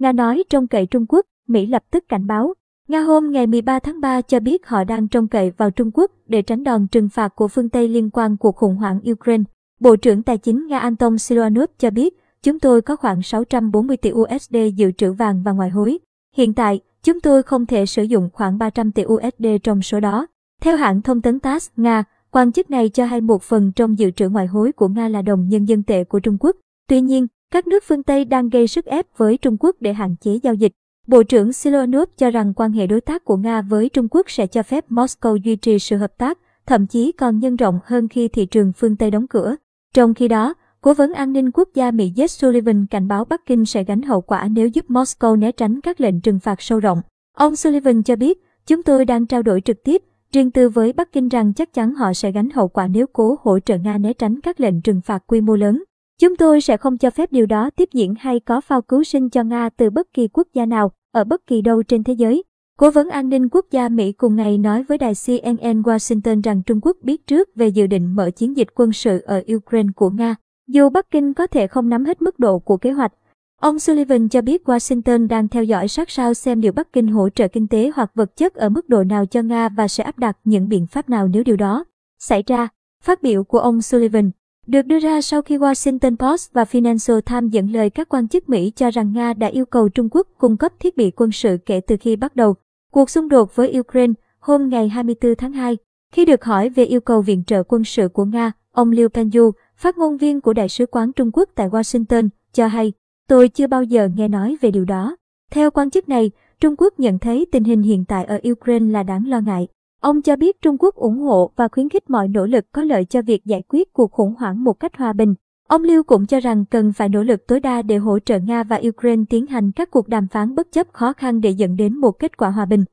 Nga nói trông cậy Trung Quốc, Mỹ lập tức cảnh báo. Nga hôm ngày 13 tháng 3 cho biết họ đang trông cậy vào Trung Quốc để tránh đòn trừng phạt của phương Tây liên quan cuộc khủng hoảng Ukraine. Bộ trưởng Tài chính Nga Anton Siluanov cho biết, chúng tôi có khoảng 640 tỷ USD dự trữ vàng và ngoại hối. Hiện tại, chúng tôi không thể sử dụng khoảng 300 tỷ USD trong số đó. Theo hãng thông tấn TASS, Nga, quan chức này cho hay một phần trong dự trữ ngoại hối của Nga là đồng nhân dân tệ của Trung Quốc. Tuy nhiên, các nước phương Tây đang gây sức ép với Trung Quốc để hạn chế giao dịch. Bộ trưởng Siluanov cho rằng quan hệ đối tác của Nga với Trung Quốc sẽ cho phép Moscow duy trì sự hợp tác, thậm chí còn nhân rộng hơn khi thị trường phương Tây đóng cửa. Trong khi đó, Cố vấn an ninh quốc gia Mỹ Jake Sullivan cảnh báo Bắc Kinh sẽ gánh hậu quả nếu giúp Moscow né tránh các lệnh trừng phạt sâu rộng. Ông Sullivan cho biết, chúng tôi đang trao đổi trực tiếp, riêng tư với Bắc Kinh rằng chắc chắn họ sẽ gánh hậu quả nếu cố hỗ trợ Nga né tránh các lệnh trừng phạt quy mô lớn. Chúng tôi sẽ không cho phép điều đó tiếp diễn hay có phao cứu sinh cho Nga từ bất kỳ quốc gia nào, ở bất kỳ đâu trên thế giới. Cố vấn an ninh quốc gia Mỹ cùng ngày nói với đài CNN Washington rằng Trung Quốc biết trước về dự định mở chiến dịch quân sự ở Ukraine của Nga. Dù Bắc Kinh có thể không nắm hết mức độ của kế hoạch, ông Sullivan cho biết Washington đang theo dõi sát sao xem liệu Bắc Kinh hỗ trợ kinh tế hoặc vật chất ở mức độ nào cho Nga và sẽ áp đặt những biện pháp nào nếu điều đó xảy ra. Phát biểu của ông Sullivan được đưa ra sau khi Washington Post và Financial Times dẫn lời các quan chức Mỹ cho rằng Nga đã yêu cầu Trung Quốc cung cấp thiết bị quân sự kể từ khi bắt đầu cuộc xung đột với Ukraine hôm ngày 24 tháng 2. Khi được hỏi về yêu cầu viện trợ quân sự của Nga, ông Liu Pengyu, phát ngôn viên của Đại sứ quán Trung Quốc tại Washington, cho hay, tôi chưa bao giờ nghe nói về điều đó. Theo quan chức này, Trung Quốc nhận thấy tình hình hiện tại ở Ukraine là đáng lo ngại. Ông cho biết Trung Quốc ủng hộ và khuyến khích mọi nỗ lực có lợi cho việc giải quyết cuộc khủng hoảng một cách hòa bình. Ông Lưu cũng cho rằng cần phải nỗ lực tối đa để hỗ trợ Nga và Ukraine tiến hành các cuộc đàm phán bất chấp khó khăn để dẫn đến một kết quả hòa bình.